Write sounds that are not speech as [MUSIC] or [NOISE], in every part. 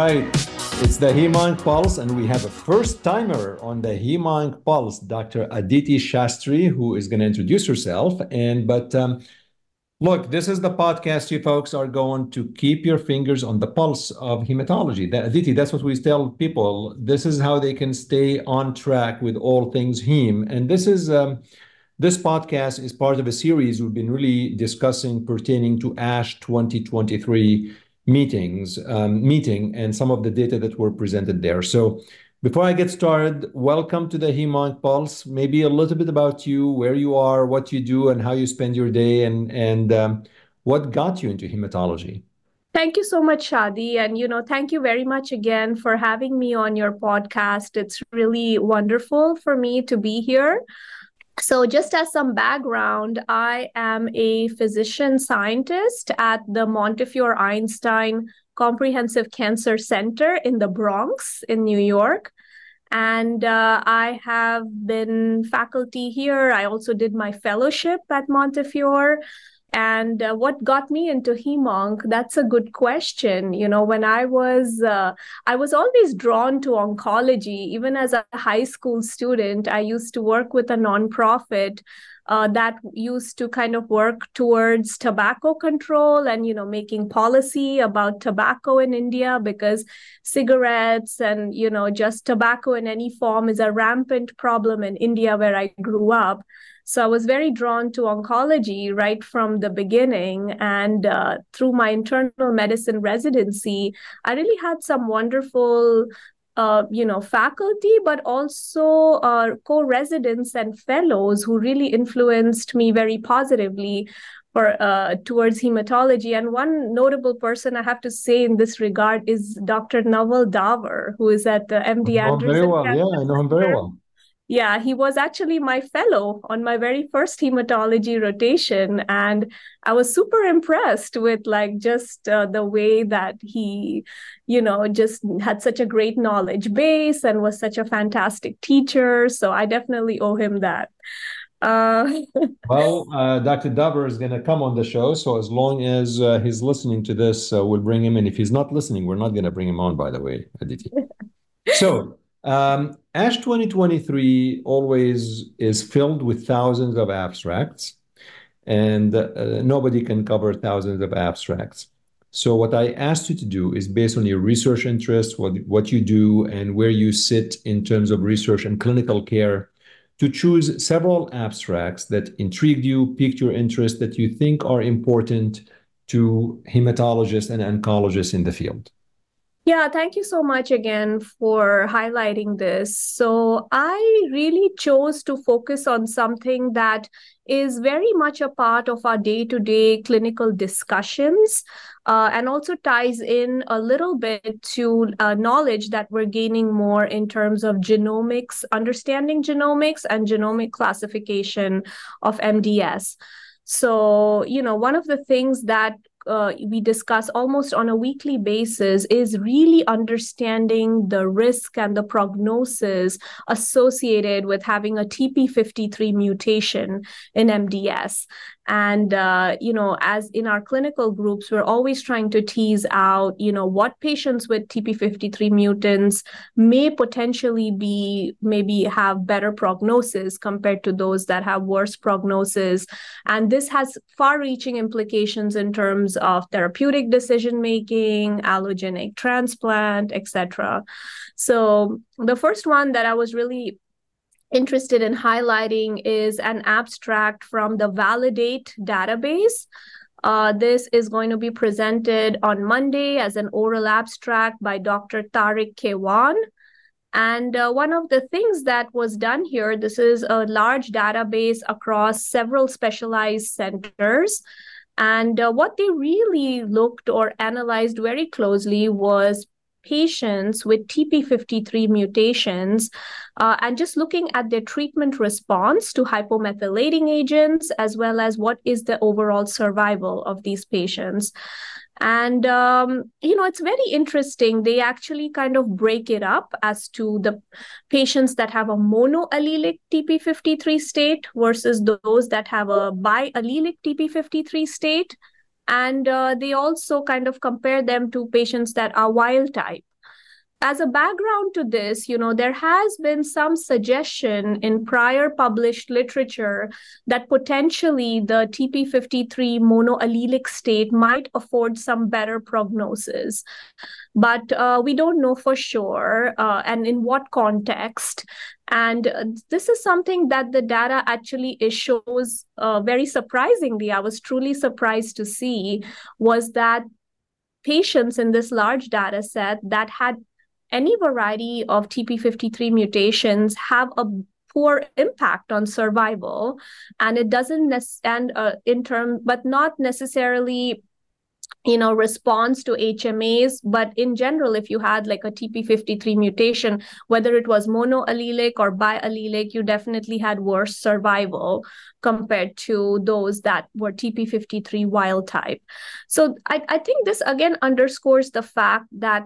Right. It's the Hemonc Pulse, and we have a first timer on the Hemonc Pulse, Dr. Aditi Shastri, who is going to introduce herself. And but um, look, this is the podcast. You folks are going to keep your fingers on the pulse of hematology. That, Aditi, that's what we tell people. This is how they can stay on track with all things heme. And this is um, this podcast is part of a series we've been really discussing pertaining to ASH 2023 meetings, um, meeting and some of the data that were presented there. So before I get started, welcome to the Hemonc Pulse. Maybe a little bit about you, where you are, what you do, and how you spend your day, and and um, what got you into hematology. Thank you so much, Chadi. And, you know, thank you very much again for having me on your podcast. It's really wonderful for me to be here. So, just as some background, I am a physician scientist at the Montefiore Einstein Comprehensive Cancer Center in the Bronx in New York. And uh, I have been faculty here. I also did my fellowship at Montefiore. And uh, what got me into hemonc? That's a good question. You know, when I was, uh, I was always drawn to oncology. Even as a high school student, I used to work with a nonprofit uh, that used to kind of work towards tobacco control and you know making policy about tobacco in India because cigarettes and you know just tobacco in any form is a rampant problem in India where I grew up. So I was very drawn to oncology right from the beginning. And uh, through my internal medicine residency, I really had some wonderful uh, you know faculty but also uh, co-residents and fellows who really influenced me very positively for uh, towards hematology. And one notable person i have to say in this regard is dr naval daver who is at the md anderson very well. Yeah i know him very well yeah, he was actually my fellow on my very first hematology rotation. And I was super impressed with like just uh, the way that he, you know, just had such a great knowledge base and was such a fantastic teacher. So I definitely owe him that. Uh, [LAUGHS] well, uh, Dr. Daver is going to come on the show. So as long as uh, he's listening to this, uh, we'll bring him in. If he's not listening, we're not going to bring him on, by the way, Aditi. so um, ASH 2023 always is filled with thousands of abstracts, and uh, nobody can cover thousands of abstracts. So what I asked you to do is based on your research interests, what, what you do, and where you sit in terms of research and clinical care, to choose several abstracts that intrigued you, piqued your interest, that you think are important to hematologists and oncologists in the field. Yeah, thank you so much again for highlighting this. So, I really chose to focus on something that is very much a part of our day to day clinical discussions uh, and also ties in a little bit to uh, knowledge that we're gaining more in terms of genomics, understanding genomics, and genomic classification of MDS. So, you know, one of the things that uh, we discuss almost on a weekly basis is really understanding the risk and the prognosis associated with having a TP53 mutation in MDS. And, uh, you know, as in our clinical groups, we're always trying to tease out, you know, what patients with TP53 mutants may potentially be, maybe have better prognosis compared to those that have worse prognosis. And this has far reaching implications in terms of therapeutic decision making, allogeneic transplant, etc. So the first one that I was really interested in highlighting is an abstract from the Validate database. Uh, this is going to be presented on Monday as an oral abstract by Dr. Tariq Kewan. And uh, one of the things that was done here, this is a large database across several specialized centers. And uh, what they really looked or analyzed very closely was patients with TP53 mutations uh, and just looking at their treatment response to hypomethylating agents, as well as what is the overall survival of these patients. And, um, you know, it's very interesting. They actually kind of break it up as to the patients that have a monoallelic TP53 state versus those that have a biallelic TP53 state And uh, they also kind of compare them to patients that are wild type as a background to this, you know, there has been some suggestion in prior published literature that potentially the TP53 monoallelic state might afford some better prognosis. But uh, we don't know for sure uh, and in what context. And uh, this is something that the data actually shows uh, very surprisingly. I was truly surprised to see was that patients in this large data set that had any variety of TP53 mutations have a poor impact on survival. And it doesn't nec- and uh, in term but not necessarily you know response to hmas but in general if you had like a tp53 mutation whether it was monoallelic or biallelic you definitely had worse survival compared to those that were tp53 wild type. So I, I think this again underscores the fact that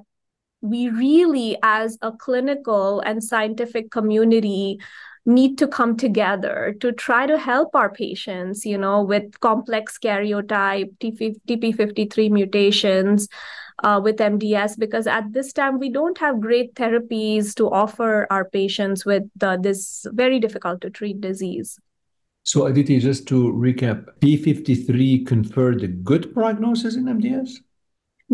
we really, as a clinical and scientific community, need to come together to try to help our patients, you know, with complex karyotype, TP, TP53 mutations, uh, with MDS, because at this time we don't have great therapies to offer our patients with this very difficult to treat disease. So, Aditi, just to recap, P53 conferred a good prognosis in MDS?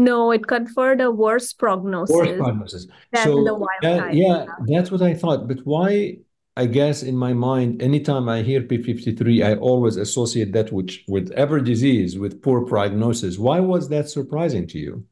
No, it conferred a worse prognosis. Worse prognosis. So that, yeah, that's what I thought. But why? I guess in my mind, anytime I hear P53, I always associate that with with every disease with poor prognosis. Why was that surprising to you?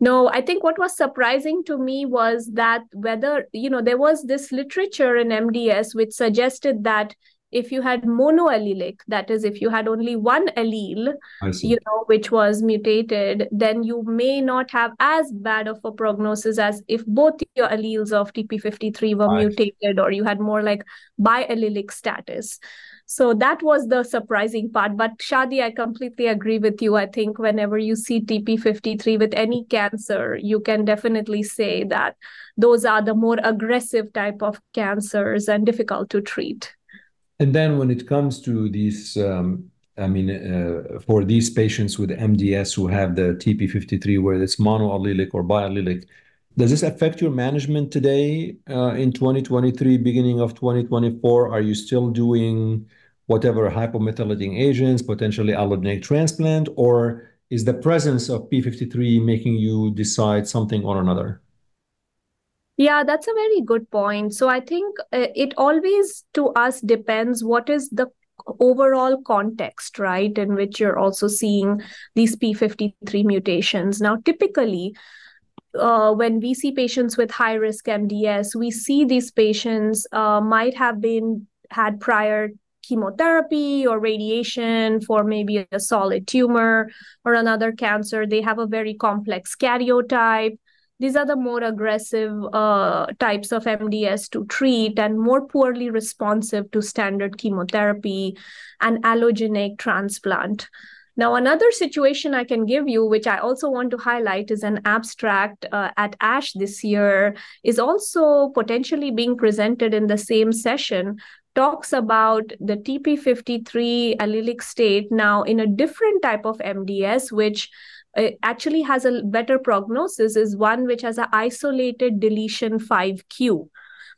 No, I think what was surprising to me was that whether, you know, there was this literature in MDS which suggested that if you had monoallelic, that is, if you had only one allele, you know, which was mutated, then you may not have as bad of a prognosis as if both your alleles of TP53 were right. mutated or you had more like biallelic status. So that was the surprising part. But Chadi, I completely agree with you. I think whenever you see TP53 with any cancer, you can definitely say that those are the more aggressive type of cancers and difficult to treat. And then when it comes to these, um, I mean, uh, for these patients with MDS who have the TP53, whether it's monoallelic or biallelic, does this affect your management today uh, in 2023, beginning of 2024? Are you still doing whatever hypomethylating agents, potentially allogeneic transplant, or is the presence of P53 making you decide something or another? Yeah, that's a very good point. So I think uh, it always to us depends what is the overall context, right, in which you're also seeing these P53 mutations. Now, typically, uh, when we see patients with high risk MDS, we see these patients uh, might have been had prior chemotherapy or radiation for maybe a solid tumor or another cancer. They have a very complex karyotype these are the more aggressive uh, types of MDS to treat and more poorly responsive to standard chemotherapy and allogeneic transplant. Now, another situation I can give you, which I also want to highlight, is an abstract uh, at ASH this year, is also potentially being presented in the same session, talks about the TP53 allelic state now in a different type of MDS, which actually has a better prognosis is one which has an isolated deletion 5q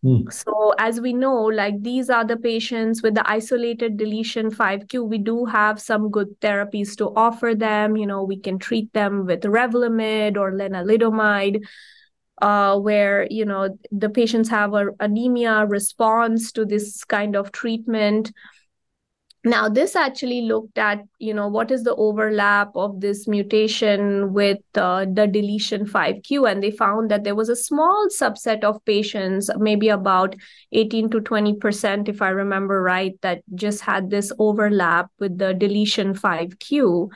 Mm. So, as we know, like these are the patients with the isolated deletion 5q. We do have some good therapies to offer them. You know, we can treat them with Revlimid or lenalidomide, uh, where, you know, the patients have a anemia response to this kind of treatment now this actually looked at you know what is the overlap of this mutation with uh, the deletion 5q and they found that there was a small subset of patients maybe about 18 to 20% if i remember right that just had this overlap with the deletion 5q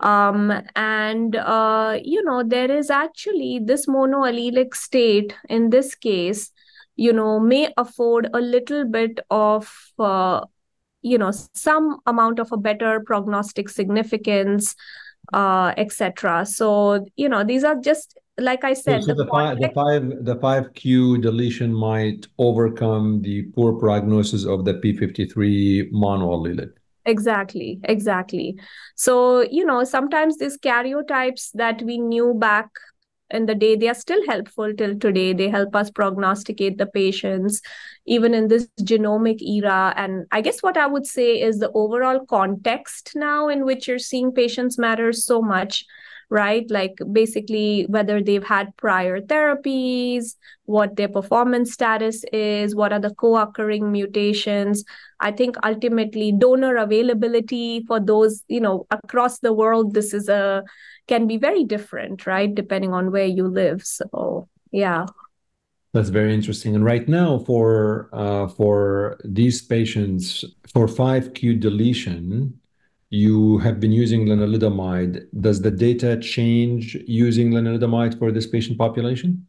um, and uh, you know there is actually this monoallelic state in this case you know may afford a little bit of uh, you know some amount of a better prognostic significance uh etc so you know these are just like i said so, so the, the, five, the five the five q deletion might overcome the poor prognosis of the p53 monoallelic Exactly, exactly. So, you know, sometimes these karyotypes that we knew back in the day, they are still helpful till today. They help us prognosticate the patients, even in this genomic era. And I guess what I would say is the overall context now in which you're seeing patients matters so much right? Like basically whether they've had prior therapies, what their performance status is, what are the co occurring mutations. I think ultimately donor availability for those, you know, across the world, this is a can be very different, right? Depending on where you live. So, yeah. That's very interesting. And right now, for uh, for these patients, for 5q deletion, you have been using lenalidomide. Does the data change using lenalidomide for this patient population?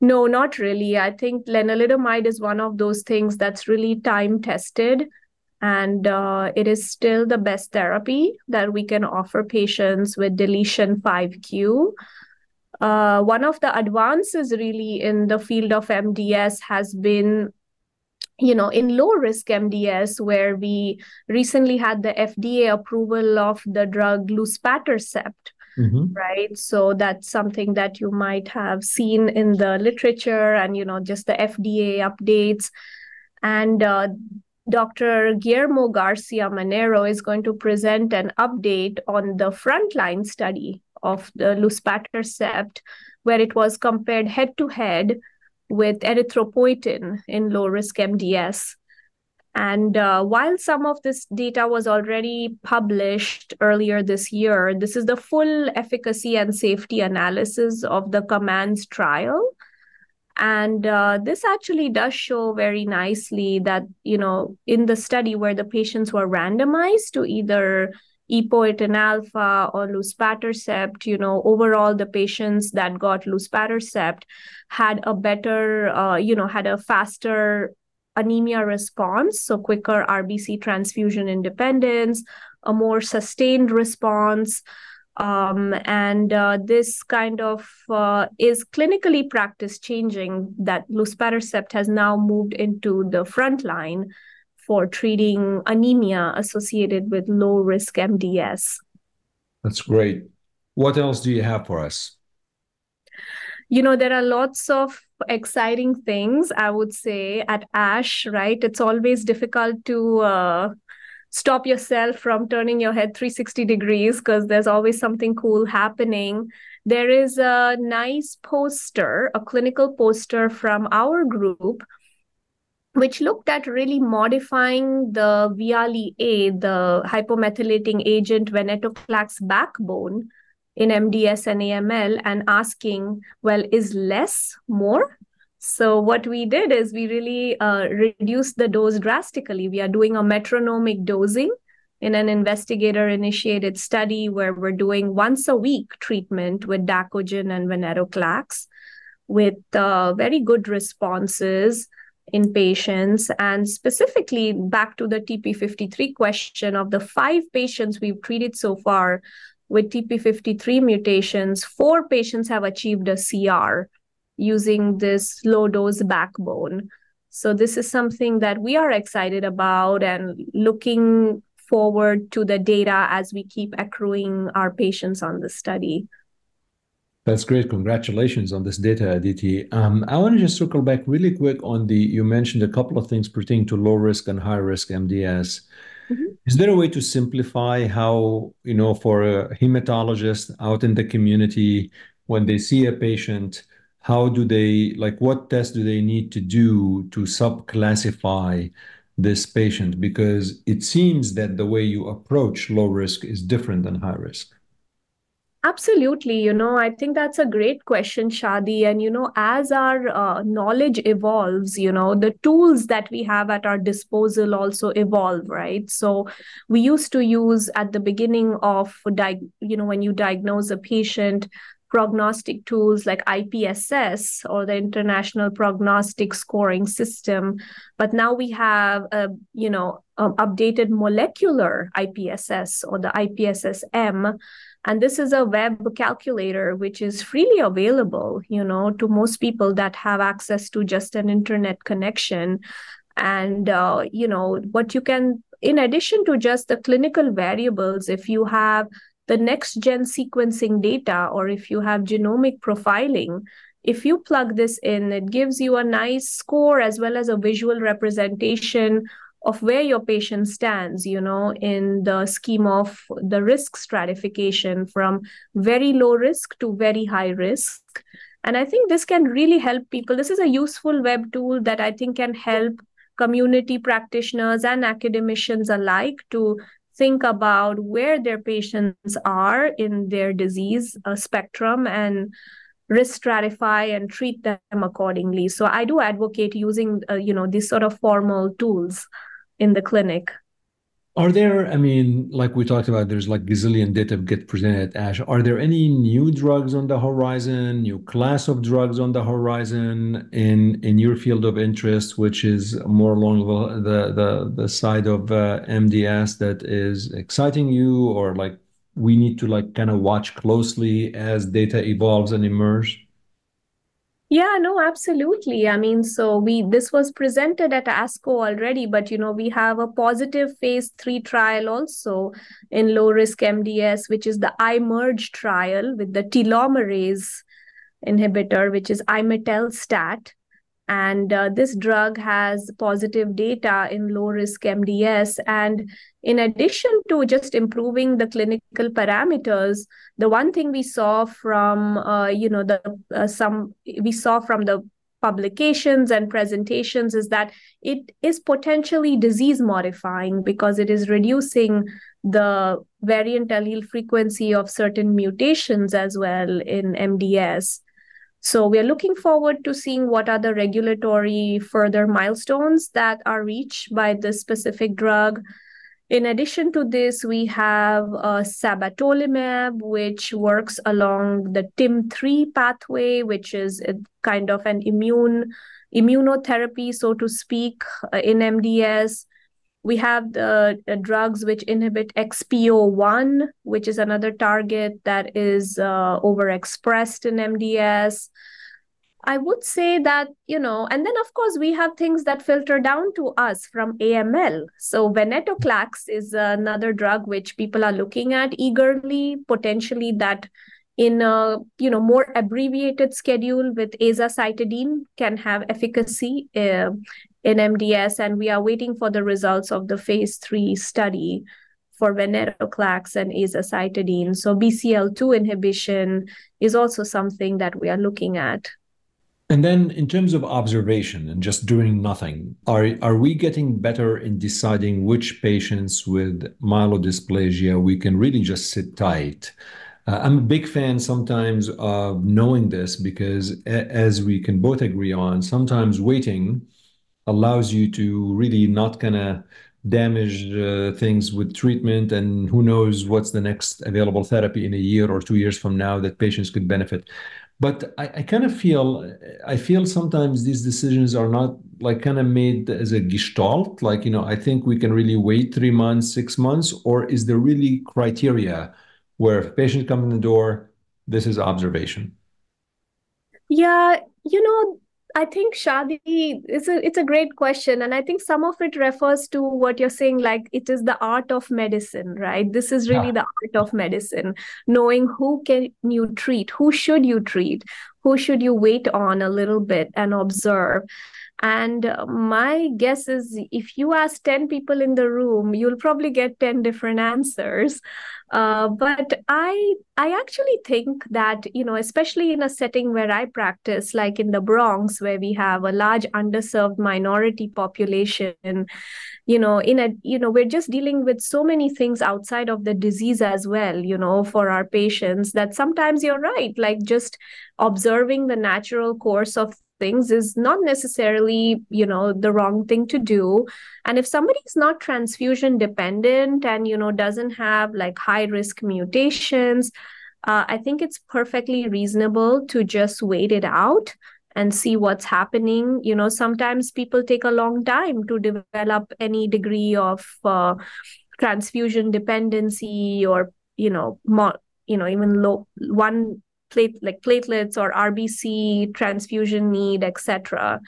No, not really. I think lenalidomide is one of those things that's really time tested and uh, it is still the best therapy that we can offer patients with deletion 5q. Uh, one of the advances really in the field of MDS has been you know, in low risk MDS, where we recently had the FDA approval of the drug luspatercept, mm-hmm. right? So that's something that you might have seen in the literature and, you know, just the FDA updates. And uh, Dr. Guillermo Garcia Manero is going to present an update on the frontline study of the luspatercept, where it was compared head to head with erythropoietin in low risk MDS. And uh, while some of this data was already published earlier this year, this is the full efficacy and safety analysis of the COMMANDS trial. And uh, this actually does show very nicely that, you know, in the study where the patients were randomized to either epoetin alpha or luspatercept you know overall the patients that got luspatercept had a better uh, you know had a faster anemia response so quicker rbc transfusion independence a more sustained response um, and uh, this kind of uh, is clinically practice changing that luspatercept has now moved into the front line for treating anemia associated with low risk MDS. That's great. What else do you have for us? You know, there are lots of exciting things, I would say, at ASH, right? It's always difficult to uh, stop yourself from turning your head 360 degrees because there's always something cool happening. There is a nice poster, a clinical poster from our group which looked at really modifying the VRLI-A, the hypomethylating agent venetoclax backbone in MDS and AML, and asking, well, is less more? So what we did is we really uh, reduced the dose drastically. We are doing a metronomic dosing in an investigator-initiated study where we're doing once a week treatment with Dacogen and venetoclax with uh, very good responses in patients. And specifically, back to the TP53 question of the five patients we've treated so far with TP53 mutations, four patients have achieved a CR using this low dose backbone. So, this is something that we are excited about and looking forward to the data as we keep accruing our patients on the study. That's great. Congratulations on this data, Aditi. Um, I want to just circle back really quick on the, you mentioned a couple of things pertaining to low risk and high risk MDS. Mm-hmm. Is there a way to simplify how, you know, for a hematologist out in the community, when they see a patient, how do they, like, what tests do they need to do to subclassify this patient? Because it seems that the way you approach low risk is different than high risk. Absolutely. You know, I think that's a great question, Chadi. And, you know, as our uh, knowledge evolves, you know, the tools that we have at our disposal also evolve, right? So we used to use at the beginning of, di- you know, when you diagnose a patient, prognostic tools like IPSS or the International Prognostic Scoring System. But now we have a, you know, updated molecular IPSS or the IPSS-M and this is a web calculator which is freely available you know to most people that have access to just an internet connection. And uh, you know what you can in addition to just the clinical variables if you have the next gen sequencing data or if you have genomic profiling if you plug this in it gives you a nice score as well as a visual representation of where your patient stands you know in the scheme of the risk stratification from very low risk to very high risk. And i think this can really help people. This is a useful web tool that i think can help community practitioners and academicians alike to think about where their patients are in their disease uh, spectrum and risk stratify and treat them accordingly. So i do advocate using uh, you know these sort of formal tools in the clinic are there, I mean, like we talked about, there's like gazillion data get presented at ASH. Are there any new drugs on the horizon, new class of drugs on the horizon in in your field of interest, which is more along the the the side of uh, MDS that is exciting you, or like we need to like kind of watch closely as data evolves and emerge? Yeah, no, absolutely. I mean, so we this was presented at ASCO already, but you know, we have a positive phase three trial also in low risk MDS, which is the iMerge trial with the telomerase inhibitor, which is imetelstat. And uh, this drug has positive data in low risk MDS. And in addition to just improving the clinical parameters, the one thing we saw from, uh, you know, the uh, some we saw from the publications and presentations is that it is potentially disease modifying because it is reducing the variant allele frequency of certain mutations as well in MDS. So we are looking forward to seeing what are the regulatory further milestones that are reached by this specific drug. In addition to this, we have uh, sabatolimab, which works along the TIM3 pathway, which is kind of an immune immunotherapy, so to speak, uh, in MDS. We have the, the, drugs which inhibit XPO1, which is another target that is uh, overexpressed in MDS. I would say that, you know, and then of course we have things that filter down to us from AML. So venetoclax is another drug which people are looking at eagerly, potentially that in a you know more abbreviated schedule with azacitidine can have efficacy uh, in MDS, and we are waiting for the results of the phase three study for venetoclax and azacitidine. So BCL2 inhibition is also something that we are looking at. And then in terms of observation and just doing nothing, are, are we getting better in deciding which patients with myelodysplasia we can really just sit tight? Uh, I'm a big fan sometimes of knowing this because, a- as we can both agree on, sometimes waiting allows you to really not kind of damage uh, things with treatment and who knows what's the next available therapy in a year or two years from now that patients could benefit. But i, I kind of feel i feel sometimes these decisions are not like kind of made as a gestalt. Like you know i think we can really wait three months six months or is there really criteria where if a patient comes in the door this is observation yeah you know I think Chadi it's a it's a great question, and I think some of it refers to what you're saying, like it is the art of medicine, right? This is really yeah. the art of medicine, knowing who can you treat, who should you treat, who should you wait on a little bit and observe. And my guess is if you ask 10 people in the room, you'll probably get 10 different answers. Uh, but I I actually think that you know, especially in a setting where I practice, like in the Bronx, where we have a large underserved minority population, you know, in a you know, we're just dealing with so many things outside of the disease as well, you know, for our patients. That sometimes you're right, like just observing the natural course of things is not necessarily you know the wrong thing to do. And if somebody is not transfusion dependent and you know doesn't have like high risk mutations uh, i think it's perfectly reasonable to just wait it out and see what's happening. You know sometimes people take a long time to develop any degree of uh, transfusion dependency or you know more you know even low one plate like platelets or RBC transfusion need, etc.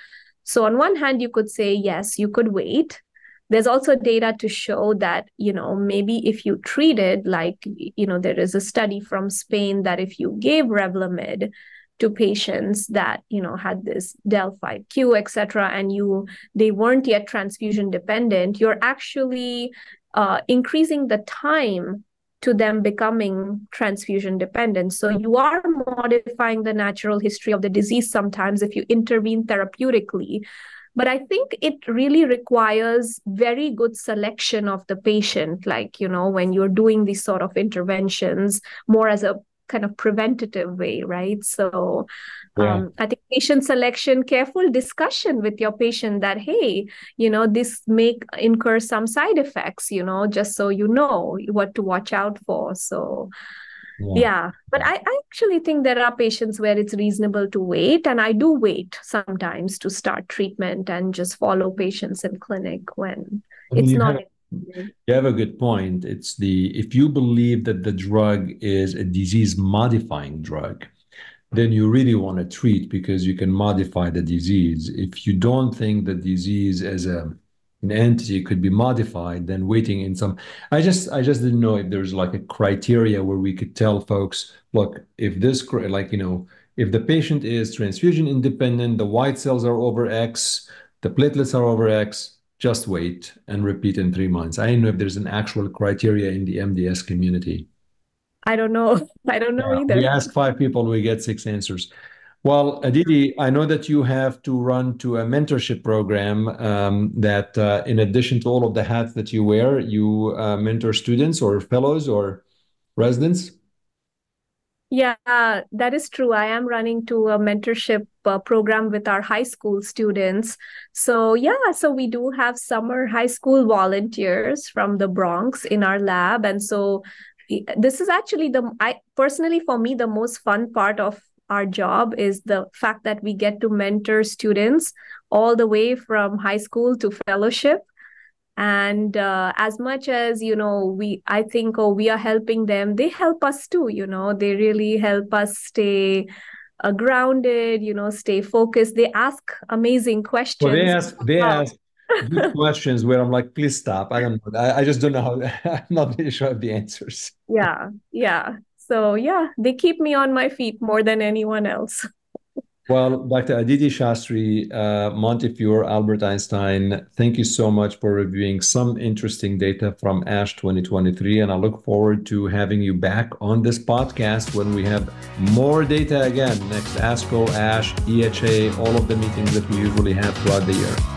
So, on one hand, you could say, yes, you could wait. There's also data to show that, you know, maybe if you treated, like, you know, there is a study from Spain that if you gave Revlimid to patients that, you know, had this del5q, et cetera, and you, they weren't yet transfusion dependent, you're actually uh, increasing the time to them becoming transfusion dependent. So you are modifying the natural history of the disease sometimes if you intervene therapeutically. But I think it really requires very good selection of the patient, like, you know, when you're doing these sort of interventions more as a kind of preventative way, right? So yeah. um, I think patient selection, careful discussion with your patient that, hey, you know, this may incur some side effects, you know, just so you know what to watch out for. So yeah. yeah. But I, I actually think there are patients where it's reasonable to wait. And I do wait sometimes to start treatment and just follow patients in clinic when I mean, it's not. You have a good point. It's the if you believe that the drug is a disease modifying drug, then you really want to treat because you can modify the disease. If you don't think the disease as a an entity could be modified, then waiting in some I just I just didn't know if there's like a criteria where we could tell folks, look, if this like you know, if the patient is transfusion independent, the white cells are over X, the platelets are over X, just wait and repeat in three months. I don't know if there's an actual criteria in the MDS community. I don't know. [LAUGHS] I don't know yeah, either. We ask five people, we get six answers. Well, Aditi, I know that you have to run to a mentorship program um, that, uh, in addition to all of the hats that you wear, you uh, mentor students or fellows or residents. Yeah, that is true. I am running to a mentorship uh, program with our high school students. So, yeah, so we do have summer high school volunteers from the Bronx in our lab. And so, this is actually the, I personally, for me, the most fun part of our job is the fact that we get to mentor students all the way from high school to fellowship and uh, as much as you know we i think oh we are helping them they help us too you know. They really help us stay uh, grounded you know stay focused. They ask amazing questions well, they ask they ask good [LAUGHS] questions where i'm like please stop. I don't know i, I just don't know how [LAUGHS] i'm not really sure of the answers. Yeah yeah. So yeah they keep me on my feet more than anyone else well, Dr. Aditi Shastri, uh, Montefiore, Albert Einstein, thank you so much for reviewing some interesting data from ASH 2023. And I look forward to having you back on this podcast when we have more data again next ASCO, ASH, EHA, all of the meetings that we usually have throughout the year.